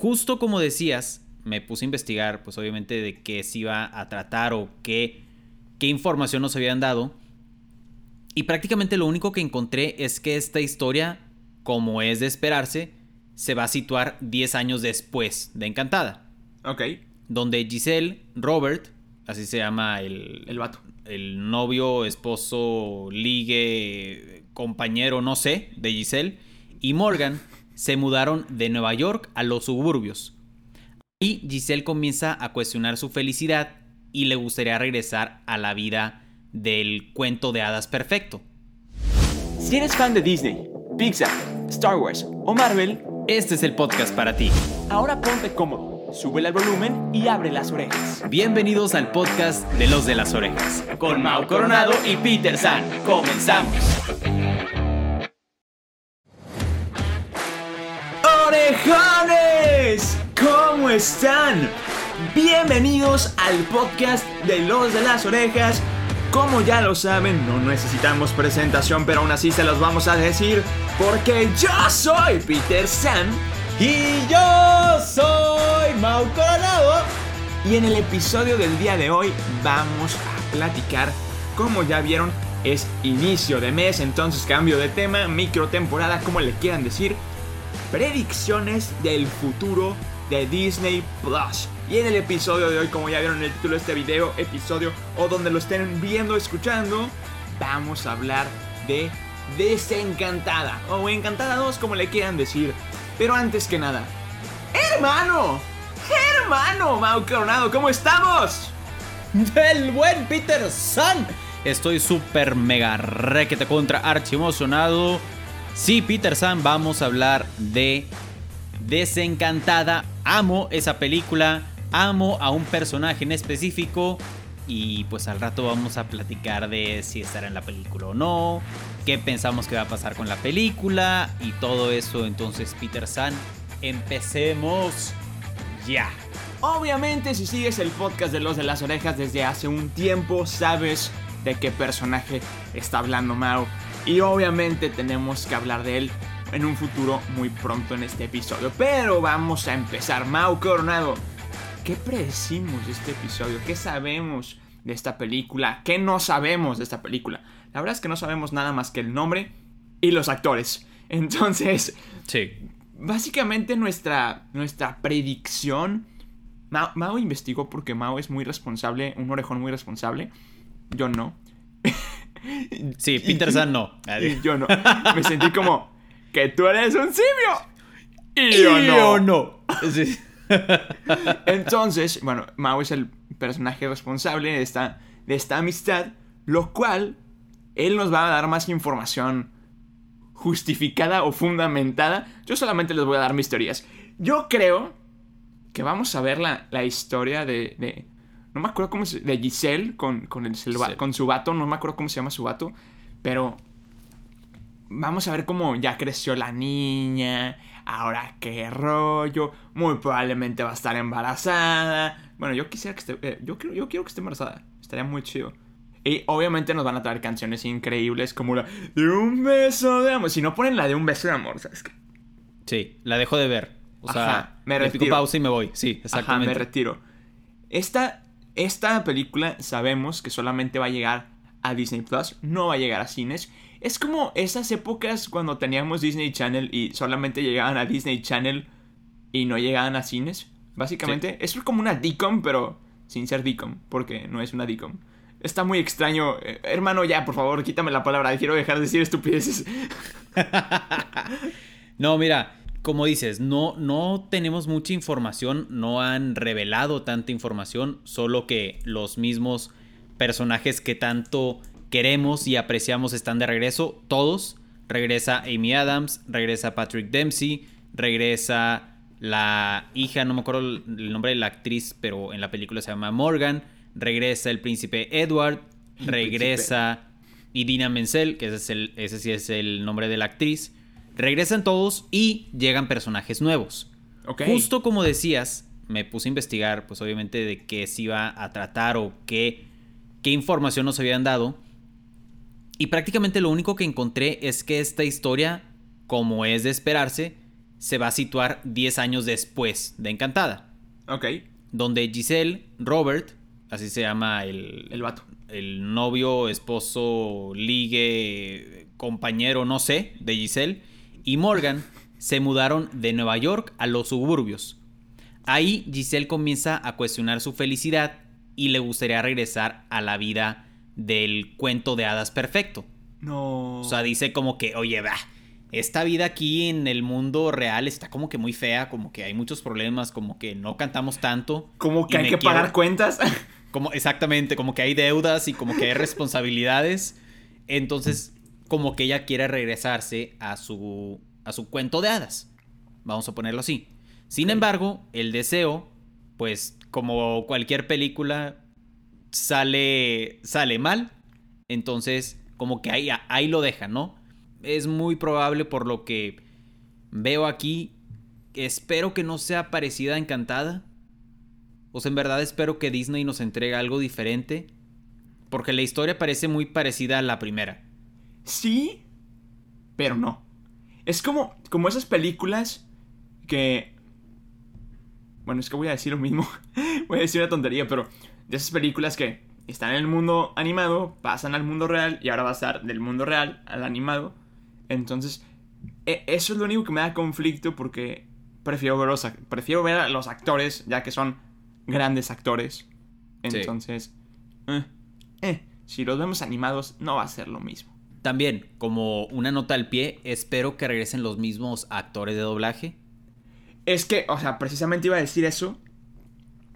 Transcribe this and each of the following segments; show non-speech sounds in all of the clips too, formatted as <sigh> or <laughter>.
Justo como decías, me puse a investigar, pues obviamente de qué se iba a tratar o qué, qué información nos habían dado. Y prácticamente lo único que encontré es que esta historia, como es de esperarse, se va a situar 10 años después de Encantada. Ok. Donde Giselle, Robert, así se llama el, El vato. el novio, esposo, ligue, compañero, no sé, de Giselle, y Morgan <laughs> se mudaron de Nueva York a los suburbios. Y Giselle comienza a cuestionar su felicidad y le gustaría regresar a la vida del cuento de hadas perfecto. Si eres fan de Disney, Pixar, Star Wars o Marvel, Este es el podcast para ti. ahora ponte cómodo, sube el volumen y abre las orejas. Bienvenidos al podcast de los de las orejas. Con Mau Coronado y Peter San, comenzamos. ¡Orejones! ¿Cómo están? Bienvenidos al podcast de los de las orejas. Como ya lo saben, no necesitamos presentación, pero aún así se los vamos a decir porque yo soy Peter San Y yo soy Mau Coronado. Y en el episodio del día de hoy vamos a platicar, como ya vieron, es inicio de mes, entonces cambio de tema, micro temporada, como le quieran decir, predicciones del futuro de Disney Plus. Y en el episodio de hoy, como ya vieron en el título de este video, episodio o donde lo estén viendo, escuchando, vamos a hablar de Desencantada o Encantada 2, como le quieran decir. Pero antes que nada, hermano, hermano, Mau Coronado, ¿cómo estamos? del buen Peter San. Estoy súper mega requete contra archi emocionado. Sí, Peter San, vamos a hablar de Desencantada. Amo esa película, amo a un personaje en específico. Y pues al rato vamos a platicar de si estará en la película o no, qué pensamos que va a pasar con la película y todo eso. Entonces, Peter San, empecemos ya. Obviamente, si sigues el podcast de Los de las Orejas desde hace un tiempo, sabes de qué personaje está hablando Mao. Y obviamente tenemos que hablar de él en un futuro muy pronto en este episodio. Pero vamos a empezar. Mao Coronado, ¿qué predecimos de este episodio? ¿Qué sabemos de esta película? ¿Qué no sabemos de esta película? La verdad es que no sabemos nada más que el nombre y los actores. <laughs> Entonces, Sí. básicamente nuestra, nuestra predicción. Mao, Mao investigó porque Mao es muy responsable, un orejón muy responsable. Yo no. Sí, Peter San no. Y yo no. Me sentí como que tú eres un simio. Y yo no. no. Sí. <laughs> Entonces, bueno, Mao es el personaje responsable de esta, de esta amistad, lo cual él nos va a dar más información justificada o fundamentada. Yo solamente les voy a dar mis teorías. Yo creo que vamos a ver la, la historia de, de- No me acuerdo cómo se... De Giselle con, con, el, selva- con su vato. No me acuerdo cómo se llama su vato. Pero... Vamos a ver cómo ya creció la niña. Ahora qué rollo. Muy probablemente va a estar embarazada. Bueno, yo quisiera que esté. eh, yo, quiero, yo quiero que esté embarazada. Estaría muy chido. Y obviamente nos van a traer canciones increíbles como la de un beso de amor. Si no ponen la de un beso de amor, ¿sabes qué? Sí, la dejo de ver. O sea, Ajá, me le pico retiro. pausa y me voy. Sí, Ajá, exactamente. me retiro. Esta, esta película sabemos que solamente va a llegar a Disney Plus, no va a llegar a cines. Es como esas épocas cuando teníamos Disney Channel y solamente llegaban a Disney Channel y no llegaban a cines. Básicamente, es como una DCOM, pero sin ser DCOM, porque no es una DCOM. Está muy extraño. Eh, hermano, ya, por favor, quítame la palabra. Quiero dejar de decir estupideces. <laughs> No, mira, como dices, no, no tenemos mucha información, no han revelado tanta información, solo que los mismos personajes que tanto queremos y apreciamos están de regreso, todos. Regresa Amy Adams, regresa Patrick Dempsey, regresa la hija, no me acuerdo el nombre de la actriz, pero en la película se llama Morgan, regresa el príncipe Edward, El regresa Idina Menzel, que ese, es el, ese sí es el nombre de la actriz. Regresan todos y llegan personajes nuevos. Ok. Justo como decías, me puse a investigar, pues obviamente de qué se iba a tratar o qué, qué información nos habían dado. Y prácticamente lo único que encontré es que esta historia, como es de esperarse, se va a situar 10 años después de Encantada. Ok. Donde Giselle, Robert, así se llama el, El vato. el novio, esposo, ligue, compañero, no sé, de Giselle, y Morgan se mudaron de Nueva York a los suburbios. Ahí Giselle comienza a cuestionar su felicidad y le gustaría regresar a la vida del cuento de hadas perfecto. No. O sea, dice como que, oye, va, esta vida aquí en el mundo real está como que muy fea, como que hay muchos problemas, como que no cantamos tanto. como que hay que quiero- pagar cuentas. <laughs> Como, exactamente, como que hay deudas y como que hay <laughs> responsabilidades. Entonces, como que ella quiere regresarse a su, a su cuento de hadas. Vamos a ponerlo así. Sin embargo, el deseo, pues como cualquier película, sale, sale mal. Entonces, como que ahí, ahí lo deja, ¿no? Es muy probable por lo que veo aquí. Espero que no sea parecida a Encantada. O sea, en verdad espero que Disney nos entregue algo diferente. Porque la historia parece muy parecida a la primera. Sí, pero no. Es como, como esas películas que... Bueno, es que voy a decir lo mismo. <laughs> voy a decir una tontería, pero de esas películas que están en el mundo animado, pasan al mundo real y ahora va a estar del mundo real al animado. Entonces, e- eso es lo único que me da conflicto porque prefiero ver, los prefiero ver a los actores, ya que son grandes actores. Sí. Entonces, eh, eh, si los vemos animados, no va a ser lo mismo. También, como una nota al pie, espero que regresen los mismos actores de doblaje. Es que, o sea, precisamente iba a decir eso.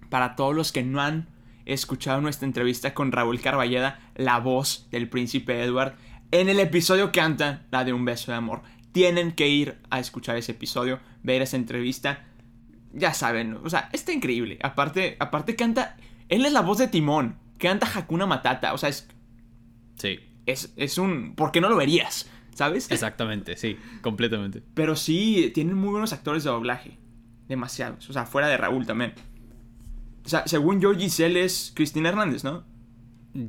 Para todos los que no han escuchado nuestra entrevista con Raúl Carballeda, la voz del príncipe Edward, en el episodio canta la de Un beso de amor. Tienen que ir a escuchar ese episodio, ver esa entrevista. Ya saben, o sea, está increíble. Aparte, aparte canta. Él es la voz de Timón. Canta Hakuna Matata. O sea, es, Sí, es, es un. ¿Por qué no lo verías? ¿Sabes? exactamente, sí, completamente. Pero sí, tienen muy buenos actores de doblaje. Demasiados. O sea, fuera de Raúl también. O sea, según yo, Giselle es Cristina Hernández, ¿no?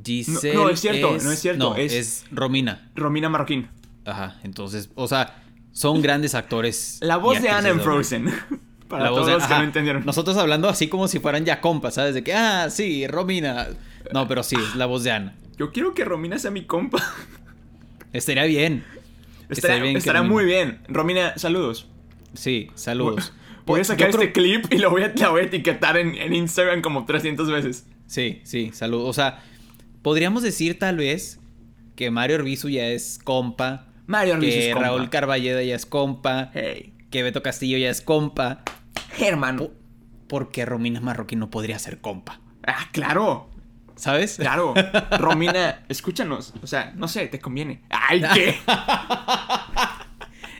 Giselle. no, es cierto, no es cierto, no, es- es... Romina. Romina Marroquín. Ajá, entonces, o sea, son grandes actores. La voz de Anna en. Frozen. <laughs> Para La voz todos de- los que no entendieron. Nosotros hablando así como si fueran ya compas, ¿sabes? De que, ah, sí, Romina. No, pero sí, la voz de Ana. Yo quiero que Romina sea mi compa. Estaría bien. Estará, bien estará muy bien. Romina, saludos. Sí, saludos. Voy a sacar creo- este clip y lo voy a, la voy a etiquetar en, en Instagram como 300 veces. Sí, sí, saludos. O sea, podríamos decir tal vez que Mario Arbizu ya es compa. Mario Arbizu que es compa. Raúl Carballeda ya es compa. Hey. Que Beto Castillo ya es compa. Po- Porque Romina Marroquín no podría ser compa. Ah, claro. ¿Sabes? Claro. <laughs> Romina, escúchanos. O sea, no sé, te conviene. Ay, ¿qué? <laughs>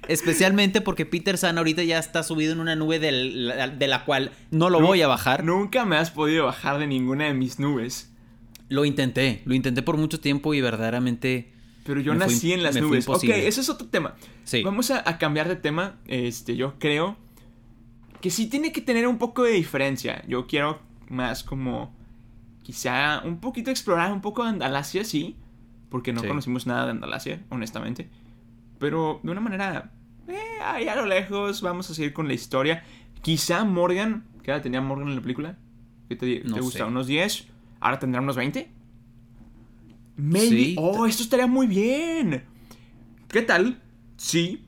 Especialmente porque Peter San ahorita ya está subido en una nube del- de la cual no lo voy a bajar. Nunca me has podido bajar de ninguna de mis nubes. Lo intenté, lo intenté por mucho tiempo y verdaderamente. Pero yo fue nací en las nubes. Ok, ese es otro tema. Sí. Vamos a, a cambiar de tema. Este, yo creo que sí tiene que tener un poco de diferencia. Yo quiero más como quizá un poquito explorar un poco Andalasia, sí. Porque no Sí. conocimos nada de Andalasia, honestamente. Pero de una manera, eh, ahí a lo lejos, vamos a seguir con la historia. Quizá Morgan, ¿qué edad tenía Morgan en la película? ¿Qué te, No te gusta? sé. ¿Unos 10? ¿Ahora tendrá unos 20? Maybe. Sí. Oh, esto estaría muy bien. ¿Qué tal? Sí.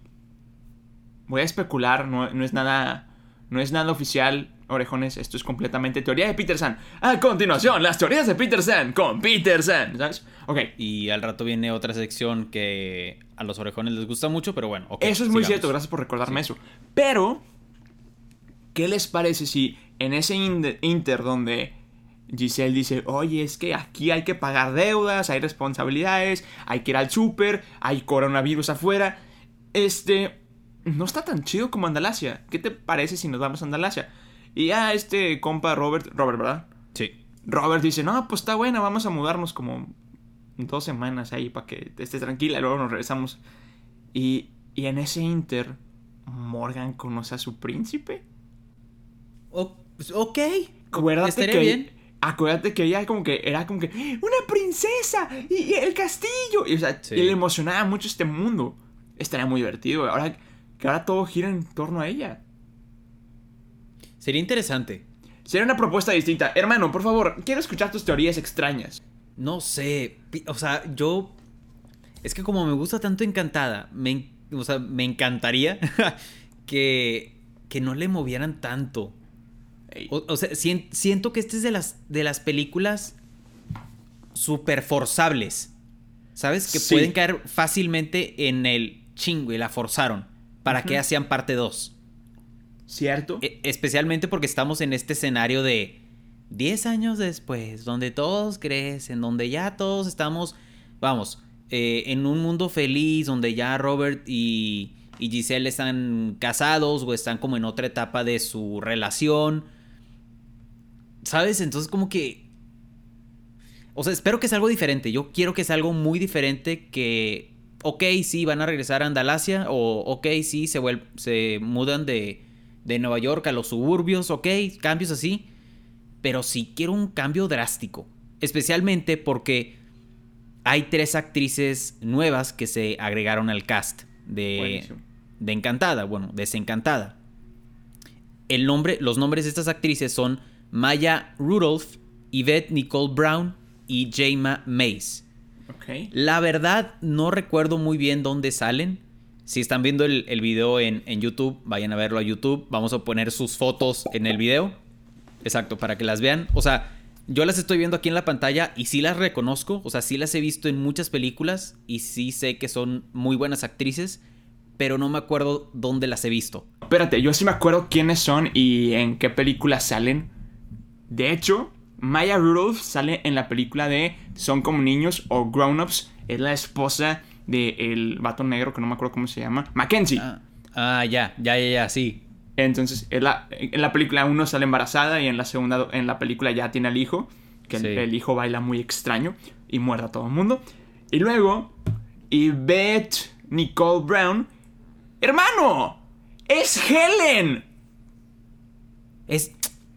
Voy a especular, no, no es nada. No es nada oficial, orejones. Esto es completamente teoría de Peter San. A continuación, las teorías de Peter San con Peter San. ¿Sabes? Ok. Y al rato viene otra sección que a los orejones les gusta mucho, pero bueno. Eso es muy cierto, gracias por recordarme eso. Pero, ¿qué les parece si en ese inter donde Giselle dice, oye, es que aquí hay que pagar deudas, hay responsabilidades, hay que ir al súper, hay coronavirus afuera, este, no está tan chido como Andalasia. ¿Qué te parece si nos vamos a Andalasia? Y ya este compa Robert, Robert, ¿verdad? Sí. Robert dice, no, pues está buena, vamos a mudarnos como dos semanas ahí para que estés tranquila, luego nos regresamos. Y, y en ese inter, Morgan conoce a su príncipe. O- pues, ok. Acuérdate Estaría que, bien. acuérdate que ella como que era como que, una princesa y, y el castillo. Y, o sea, Sí. y le emocionaba mucho este mundo. Estaría muy divertido. Ahora, que ahora todo gira en torno a ella. Sería interesante. Sería una propuesta distinta. Hermano, por favor, quiero escuchar tus teorías extrañas. No sé, o sea, yo... Es que como me gusta tanto Encantada, me, o sea, me encantaría <laughs> que, que no le movieran tanto. O, sea, siento que este es de las, de las películas super forzables. ¿Sabes? Que pueden caer fácilmente en el chingo y la forzaron para que hacían parte 2. ¿Cierto? E, especialmente porque estamos en este escenario de 10 años después, donde todos crecen, donde ya todos estamos, vamos, eh, en un mundo feliz, donde ya Robert y, y Giselle están casados o están como en otra etapa de su relación. ¿Sabes? Entonces como que... O sea, espero que sea algo diferente. Yo quiero que sea algo muy diferente que... Ok, sí, van a regresar a Andalasia. O ok, sí, se, se mudan de, de Nueva York a los suburbios. Ok, cambios así. Pero sí quiero un cambio drástico. Especialmente porque hay tres actrices nuevas que se agregaron al cast de, de Encantada. Bueno, Desencantada. El nombre, los nombres de estas actrices son Maya Rudolph, Yvette Nicole Brown y Jayma Mace. La verdad, no recuerdo muy bien dónde salen. Si están viendo el, video en, YouTube, vayan a verlo a YouTube. Vamos a poner sus fotos en el video. Exacto, para que las vean. O sea, yo las estoy viendo aquí en la pantalla y sí las reconozco. O sea, sí las he visto en muchas películas y sí sé que son muy buenas actrices, pero no me acuerdo dónde las he visto. Espérate, yo sí me acuerdo quiénes son y en qué películas salen. De hecho, Maya Rudolph sale en la película de Son como niños o Grown Ups. Es la esposa del vato negro que no me acuerdo cómo se llama. Mackenzie. Ah, ah, ya, ya, ya, ya, sí. Entonces, en la, en la película uno sale embarazada y en la segunda, en la película ya tiene al hijo. Que el, hijo baila muy extraño y muerde a todo el mundo. Y luego, Yvette Nicole Brown. ¡Hermano! ¡Es Helen! Es.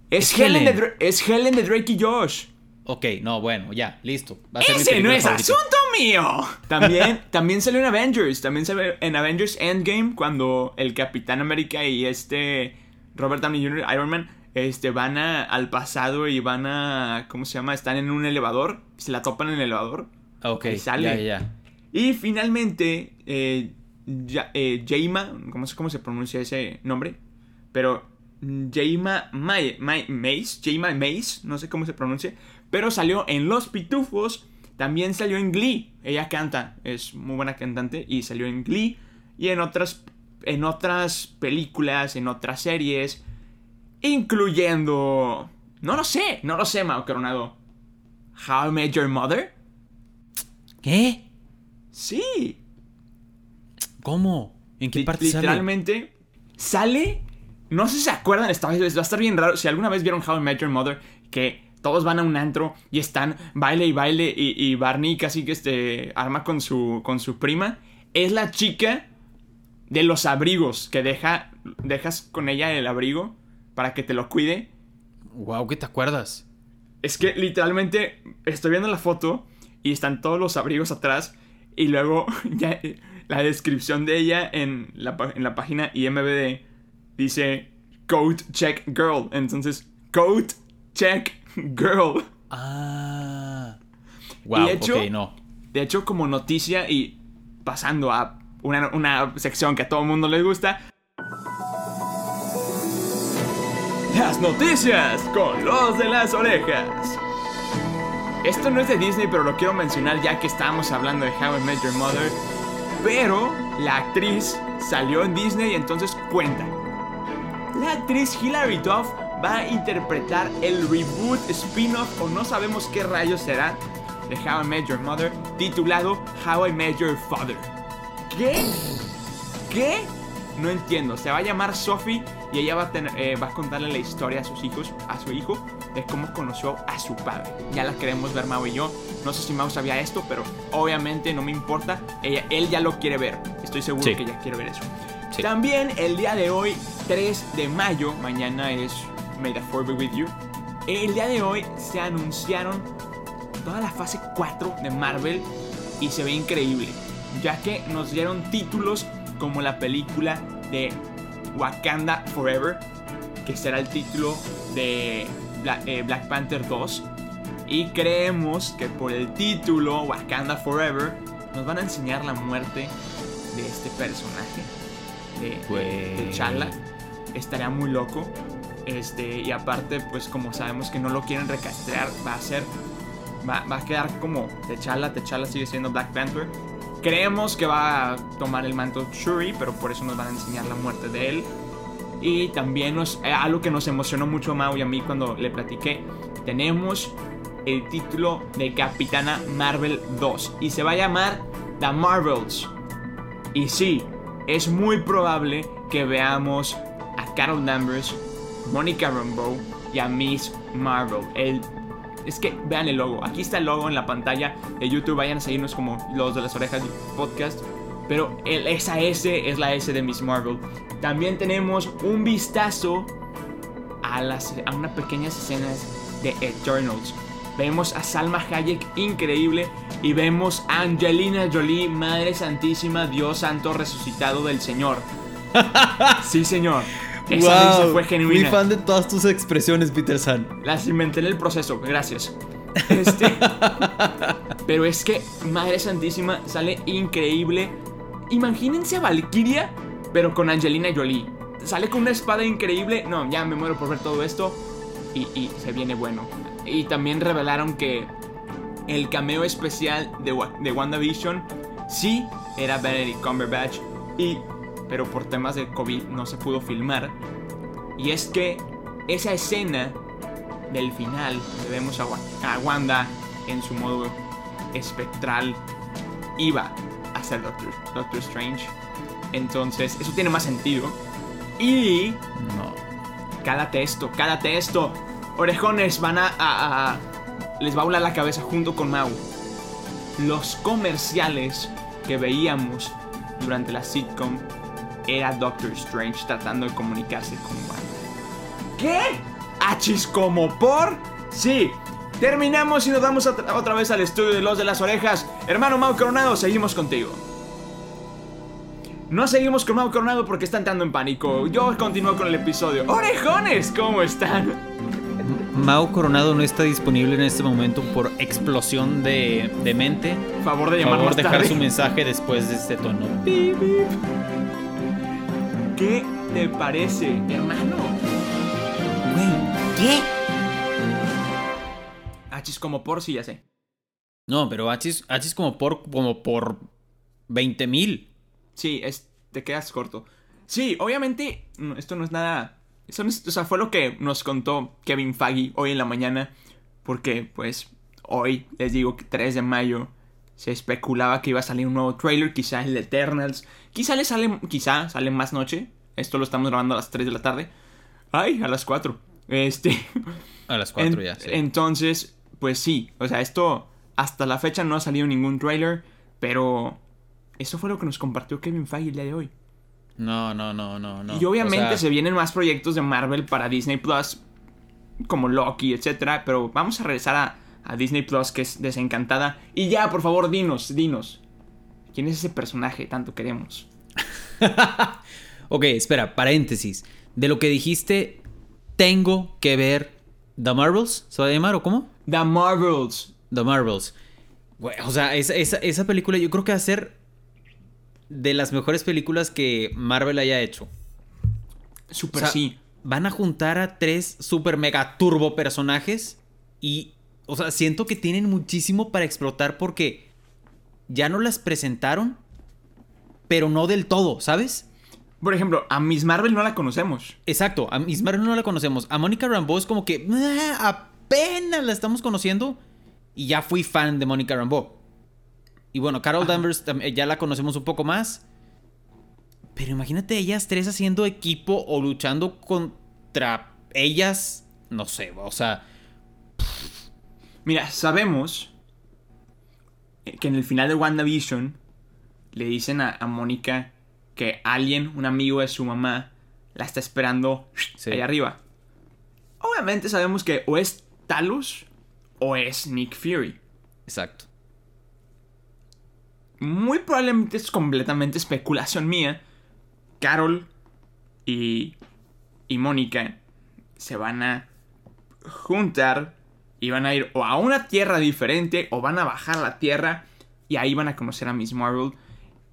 Es Helen, de, es Helen de Drake y Josh. Ok, no, bueno, ya, listo. Ese no es asunto mío. También, también salió en Avengers. También salió en Avengers Endgame cuando el Capitán América y este Robert Downey Jr., Iron Man, este, van al pasado y van a. ¿Cómo se llama? Están en un elevador. Se la topan en el elevador. Ok, y sale. ya, ya. Y finalmente, eh, eh ¿cómo, ¿cómo se pronuncia ese nombre? Pero Jaima Mace, Jaima Mace, no sé cómo se pronuncia, pero salió en Los Pitufos, también salió en Glee, ella canta, es muy buena cantante y salió en Glee y en otras en otras películas, en otras series, incluyendo no lo sé, no lo sé, Mao Coronado. How I Met Your Mother? ¿Qué? Sí. ¿Cómo? ¿En qué parte Literalmente sale no sé si se acuerdan, esta vez va a estar bien raro. Si alguna vez vieron How I Met Your Mother, que todos van a un antro y están baile y baile y, Barney casi que este arma con su, con su prima, es la chica de los abrigos que deja, dejas con ella el abrigo para que te lo cuide. Wow, ¿qué te acuerdas? Es que literalmente estoy viendo la foto y están todos los abrigos atrás y luego <laughs> ya la descripción de ella en la, en la página IMBD dice Coat Check Girl. Entonces, Coat Check Girl. Ah. Wow, de hecho, no. De hecho, como noticia y pasando a una, una sección que a todo el mundo le gusta. Las noticias con los de las orejas. Esto no es de Disney, pero lo quiero mencionar ya que estábamos hablando de How I Met Your Mother. Pero la actriz salió en Disney, entonces cuenta. La actriz Hilary Duff va a interpretar el reboot spin-off o no sabemos qué rayos será de How I Met Your Mother titulado How I Met Your Father. ¿Qué? ¿Qué? No entiendo. Se va a llamar Sophie y ella va a, tener, eh, va a contarle la historia a sus hijos, a su hijo, de cómo conoció a su padre. Ya la queremos ver Mau y yo. No sé si Mau sabía esto, pero obviamente no me importa. Ella, él ya lo quiere ver. Estoy seguro que ella quiere ver eso. También el día de hoy, 3 de mayo, mañana es May the 4 be with you. El día de hoy se anunciaron toda la fase 4 de Marvel y se ve increíble, ya que nos dieron títulos como la película de Wakanda Forever, que será el título de eh, Black Panther 2. Y creemos que por el título Wakanda Forever nos van a enseñar la muerte de este personaje, de, de Güey. T'Challa. Estaría muy loco. Este, y aparte, pues como sabemos que no lo quieren recastrear, va a ser. Va, va a quedar como T'Challa. T'Challa sigue siendo Black Panther. Creemos que va a tomar el manto Shuri, pero por eso nos van a enseñar la muerte de él. Y también nos, eh, algo que nos emocionó mucho a Mau y a mí cuando le platiqué. Tenemos el título de Capitana Marvel 2. Y se va a llamar The Marvels. Y sí, es muy probable que veamos a Carol Danvers, Monica Rambeau y a Miss Marvel. El, es que vean el logo. Aquí está el logo en la pantalla de YouTube. Vayan a seguirnos como los de las orejas podcast. Pero el, esa S es la S de Miss Marvel. También tenemos un vistazo a, las, a unas pequeñas escenas de Eternals. Vemos a Salma Hayek increíble y vemos a Angelina Jolie, Madre Santísima, Dios Santo resucitado del Señor. <laughs> Sí, señor. Esa risa fue genuina. Muy fan de todas tus expresiones, Peter San. Las inventé en el proceso, gracias. Este, <laughs> pero es que Madre Santísima sale increíble. Imagínense a Valkyria, pero con Angelina Jolie. Sale con una espada increíble. No, ya me muero por ver todo esto. Y, y se viene bueno. Y también revelaron que el cameo especial de, de WandaVision sí era Benedict Cumberbatch. Y, pero por temas de COVID no se pudo filmar. Y es que esa escena del final, donde vemos a, a Wanda en su modo espectral, iba a ser Doctor, Doctor Strange. Entonces, eso tiene más sentido. Y No. cálate esto, cálate esto. Orejones van a, a- a- Les va a volar la cabeza junto con Mau. Los comerciales que veíamos durante la sitcom era Doctor Strange tratando de comunicarse con Wanda. ¿Qué? ¿Achis como por? Sí. Terminamos y nos vamos otra otra vez al estudio de los de las orejas. Hermano Mau Coronado, seguimos contigo. No seguimos con Mau Coronado porque está entrando en pánico. Yo continúo con el episodio. ¡Orejones! ¿Cómo están? Mao Coronado no está disponible en este momento por explosión de, de mente. Favor de Por llamar favor, más dejar tarde. su mensaje después de este tono. ¿Qué te parece, hermano? Güey, ¿qué? Achis como por sí, ya sé. No, pero Hachis, Hachis como por como por 20 mil. Sí, es, te quedas corto. Sí, obviamente, esto no es nada. Eso no es- o sea, fue lo que nos contó Kevin Feige hoy en la mañana. Porque, pues, hoy, les digo que 3 de mayo, se especulaba que iba a salir un nuevo trailer, quizá el de Eternals. Quizá le sale, quizá sale más noche. Esto lo estamos grabando a las 3 de la tarde. Ay, a las 4. Este. A las 4 En- ya, sí. Entonces, pues sí, o sea, esto hasta la fecha no ha salido ningún trailer, pero eso fue lo que nos compartió Kevin Feige el día de hoy. No, no, no, no, no. y obviamente O sea, se vienen más proyectos de Marvel para Disney Plus, como Loki, etcétera, pero vamos a regresar a, a Disney Plus, que es desencantada. Y ya, por favor, dinos, dinos. ¿Quién es ese personaje tanto queremos? <laughs> Ok, espera, paréntesis. De lo que dijiste, tengo que ver The Marvels, ¿se va a llamar o cómo? The Marvels. The Marvels. O sea, esa, esa, esa película yo creo que va a ser de las mejores películas que Marvel haya hecho. O Super sea, sí. Van a juntar a tres super mega turbo personajes y, o sea, siento que tienen muchísimo para explotar porque ya no las presentaron, pero no del todo, ¿sabes? Por ejemplo, a Miss Marvel no la conocemos. Exacto, a Miss Marvel no la conocemos. A Mónica Rambeau es como que "Ah, apenas la estamos conociendo y ya fui fan de Mónica Rambeau. Y bueno, Carol Danvers tam- ya la conocemos un poco más. Pero imagínate ellas tres haciendo equipo o luchando contra ellas. No sé, o sea, Mira, sabemos que en el final de WandaVision le dicen a, a Mónica que alguien, un amigo de su mamá, la está esperando Sí. allá arriba. Obviamente sabemos que o es Talos o es Nick Fury. exacto. Muy probablemente es completamente especulación mía. Carol y, y Mónica se van a juntar y van a ir o a una tierra diferente o van a bajar a la tierra y ahí van a conocer a Miss Marvel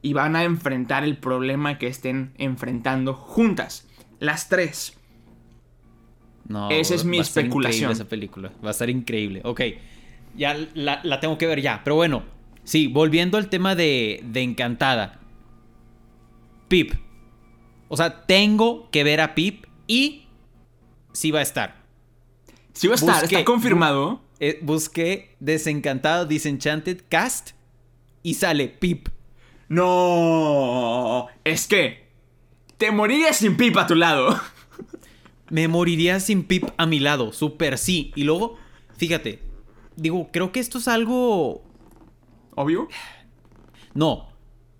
y van a enfrentar el problema que estén enfrentando juntas, las tres. No, Esa es mi va a especulación. Esa película va a estar increíble. Ok, ya la, la tengo que ver ya. Pero bueno, sí, volviendo al tema de, de Encantada. Pip. O sea, tengo que ver a Pip y sí va a estar. Sí va a estar, Busqué- está confirmado. Eh, busqué Desencantado Disenchanted Cast y sale Pip. No, es que te morirías sin Pip a tu lado. Me moriría sin Pip a mi lado, super sí. Y luego, fíjate, digo, creo que esto es algo Obvio. No.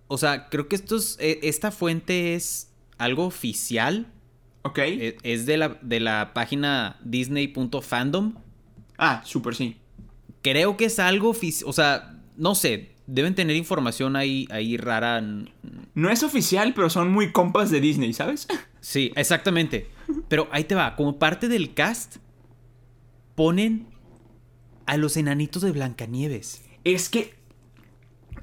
O sea, creo que esto es, e- esta fuente es algo oficial. Ok. Es de la, de la página disney.fandom. ah, súper sí. Creo que es algo oficial. O sea, no sé. Deben tener información ahí, ahí rara. No es oficial, pero son muy compas de Disney, ¿sabes? <laughs> Sí, exactamente. Pero ahí te va. Como parte del cast, ponen a los enanitos de Blancanieves. Es que.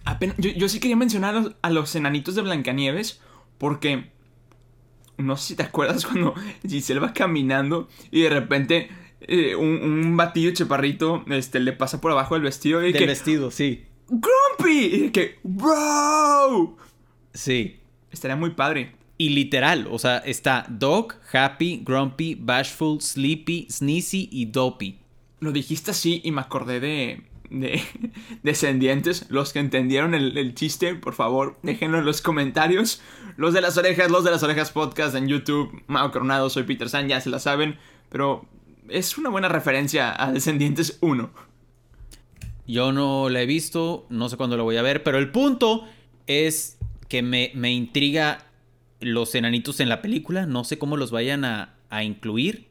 apenas- yo, yo sí quería mencionar a los- a los enanitos de Blancanieves. Porque. No sé si te acuerdas <laughs> cuando Giselle va caminando y de repente eh, un, un batillo chaparrito este, le pasa por abajo del vestido y Del que. vestido, sí. ¡Grumpy! Y que. ¡Bro! Sí. Estaría muy padre. Y literal, o sea, está Dog, Happy, Grumpy, Bashful, Sleepy, Sneezy y Dopey. Lo dijiste así y me acordé de. De. <laughs> Descendientes. Los que entendieron el, chiste, por favor, déjenlo en los comentarios. Los de las orejas, los de las orejas podcast en YouTube. Mao Coronado, soy Peter San, ya se la saben. Pero es una buena referencia a Descendientes 1. Yo no la he visto, no sé cuándo la voy a ver, pero el punto es que me, me intriga los enanitos en la película, no sé cómo los vayan a, a incluir.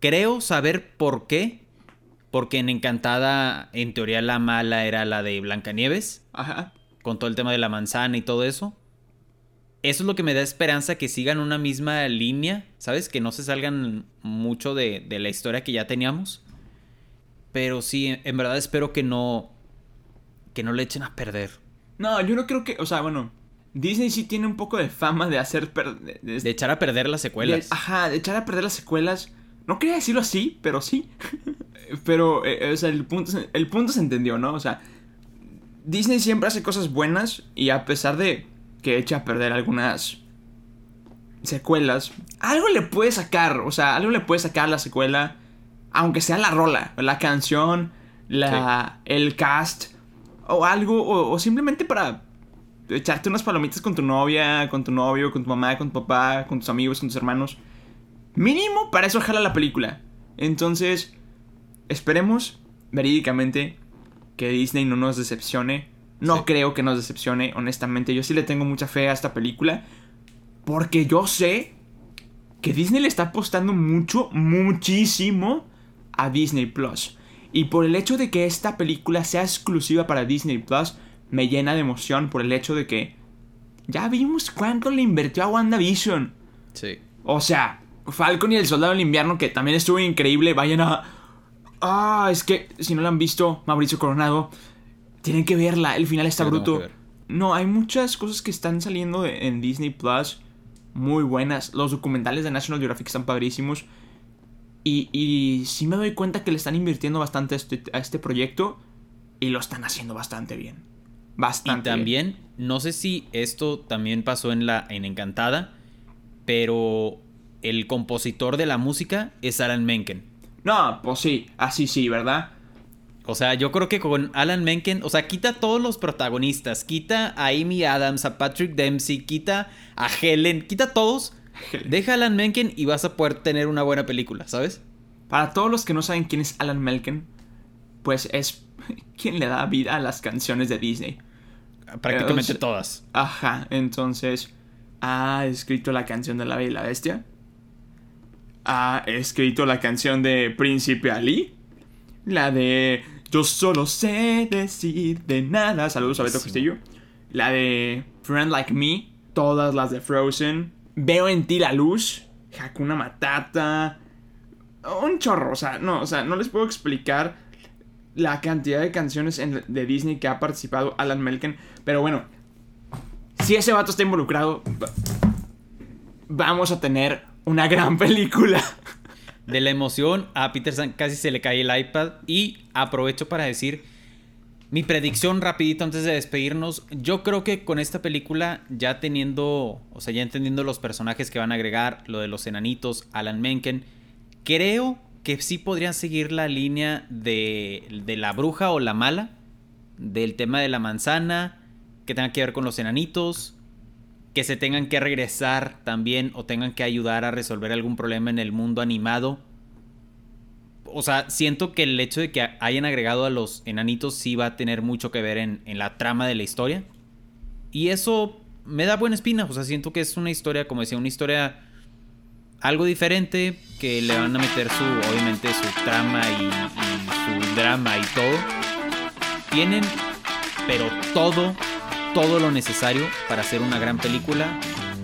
Creo saber por qué, porque en Encantada, en teoría la mala era la de Blancanieves, Ajá. con todo el tema de la manzana y todo eso. Eso es lo que me da esperanza que sigan una misma línea, ¿sabes? Que no se salgan mucho de, de la historia que ya teníamos. Pero sí, en- verdad espero que no. Que no le echen a perder. No, yo no creo que. O sea, bueno. Disney sí tiene un poco de fama de hacer. per- de- de- De echar a perder las secuelas. De- ajá, de echar a perder las secuelas. No quería decirlo así, pero sí. <laughs> pero, eh, o sea, el punto, se- el punto se entendió, ¿no? O sea, Disney siempre hace cosas buenas y a pesar de que echa a perder algunas secuelas, algo le puede sacar, o sea, algo le puede sacar a la secuela, aunque sea la rola, la canción, la, el cast, o algo, o, o simplemente para echarte unas palomitas con tu novia, con tu novio, con tu mamá, con tu papá, con tus amigos, con tus hermanos. Mínimo para eso jala la película. Entonces, esperemos verídicamente que Disney no nos decepcione. No Sí. creo que nos decepcione, honestamente. Yo sí le tengo mucha fe a esta película. Porque yo sé que Disney le está apostando mucho, muchísimo a Disney Plus. Y por el hecho de que esta película sea exclusiva para Disney Plus, me llena de emoción por el hecho de que ya vimos cuánto le invirtió a WandaVision. Sí. O sea, Falcon y el Soldado del Invierno, que también estuvo increíble, vayan a... Ah, es que si no la han visto, Mauricio Coronado, tienen que verla, el final está Sí, bruto. No, hay muchas cosas que están saliendo de- en Disney Plus muy buenas. Los documentales de National Geographic están padrísimos. Y, y sí me doy cuenta que le están invirtiendo bastante a este, a este proyecto y lo están haciendo bastante bien. Y Bastante bien. también, no sé si esto también pasó en la en Encantada, pero el compositor de la música es Alan Menken. No, pues sí, así sí, ¿verdad? O sea, yo creo que con Alan Menken, o sea, quita a todos los protagonistas, quita a Amy Adams, a Patrick Dempsey, quita a Helen, quita a todos, deja a Alan Menken y vas a poder tener una buena película, ¿sabes? Para todos los que no saben quién es Alan Menken, pues es <laughs> quien le da vida a las canciones de Disney. Prácticamente Eh, todas. Ajá, entonces ha escrito la canción de La Bella y la Bestia. Ha escrito la canción de Príncipe Ali. La de Yo solo sé decir de nada. Saludos a Beto Sí. Castillo. La de Friend Like Me. Todas las de Frozen. Veo en ti la luz, Hakuna Matata, un chorro, o sea, no, o sea, no les puedo explicar la cantidad de canciones de Disney que ha participado Alan Melken, pero bueno, si ese vato está involucrado, vamos a tener una gran película. De la emoción a Peterson casi se le cae el iPad y aprovecho para decir mi predicción rapidito antes de despedirnos. Yo creo que con esta película ya teniendo, o sea, ya entendiendo los personajes que van a agregar, lo de los enanitos, Alan Menken, creo que sí podrían seguir la línea de, de la bruja o la mala, del tema de la manzana, que tenga que ver con los enanitos, que se tengan que regresar también o tengan que ayudar a resolver algún problema en el mundo animado. O sea, siento que el hecho de que hayan agregado a los enanitos sí va a tener mucho que ver en, la trama de la historia. Y eso me da buena espina. O sea, siento que es una historia, como decía, una historia algo diferente. Que le van a meter su, obviamente, su trama y, y su drama y todo. Tienen, pero todo todo lo necesario para hacer una gran película.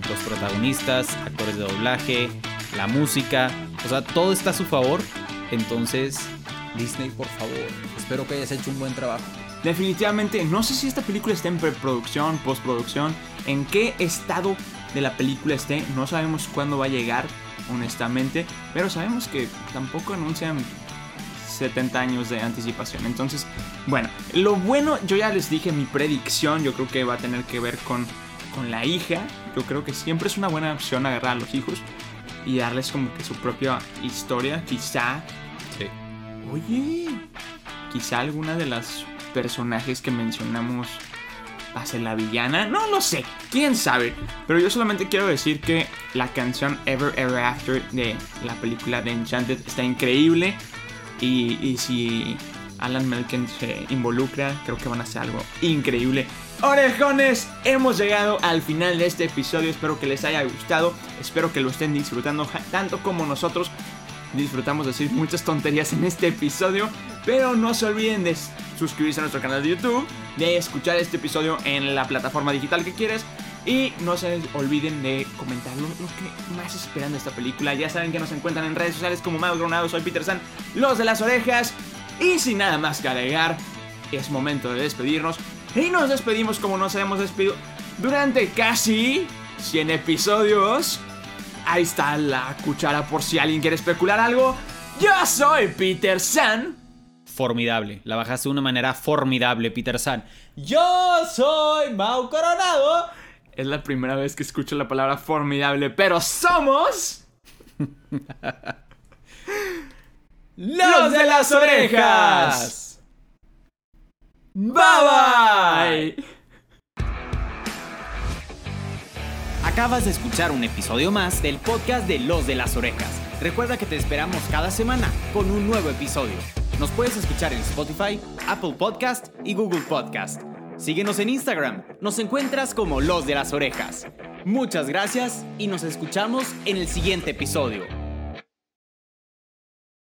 Los protagonistas, actores de doblaje, la música, o sea, todo está a su favor. Entonces, Disney, por favor, espero que hayas hecho un buen trabajo. Definitivamente, no sé si esta película está en preproducción, postproducción, en qué estado de la película esté, no sabemos cuándo va a llegar, honestamente, pero sabemos que tampoco anuncian 70 años de anticipación. Entonces, bueno, lo bueno, yo ya les dije mi predicción, yo creo que va a tener que ver con, con la hija. Yo creo que siempre es una buena opción agarrar a los hijos y darles como que su propia historia, quizá. Sí. Oye, quizá alguna de las personajes que mencionamos pase la villana, no lo sé, quién sabe. Pero yo solamente quiero decir que la canción Ever Ever After de la película de Enchanted está increíble. Y, si Alan Melken se involucra, creo que van a hacer algo increíble. Orejones, hemos llegado al final de este episodio. Espero que les haya gustado. Espero que lo estén disfrutando tanto como nosotros. Disfrutamos de decir muchas tonterías en este episodio. Pero no se olviden de suscribirse a nuestro canal de YouTube, de escuchar este episodio en la plataforma digital que quieres y no se olviden de comentar lo, que más esperan de esta película. Ya saben que nos encuentran en redes sociales como Mago Gronado, soy Peter San, los de las orejas. Y sin nada más que agregar, es momento de despedirnos. Y nos despedimos como nos hemos despedido durante casi 100 episodios. Ahí está la cuchara por si alguien quiere especular algo. Yo soy Peter San. Formidable, la bajaste de una manera formidable, Peter San. Yo soy Mau Coronado. Es la primera vez que escucho la palabra formidable, pero somos... <laughs> ¡Los de las orejas! ¡Bye bye! Acabas de escuchar un episodio más del podcast de Los de las Orejas. Recuerda que te esperamos cada semana con un nuevo episodio. Nos puedes escuchar en Spotify, Apple Podcast y Google Podcast. Síguenos en Instagram, nos encuentras como Los de las Orejas. Muchas gracias y nos escuchamos en el siguiente episodio.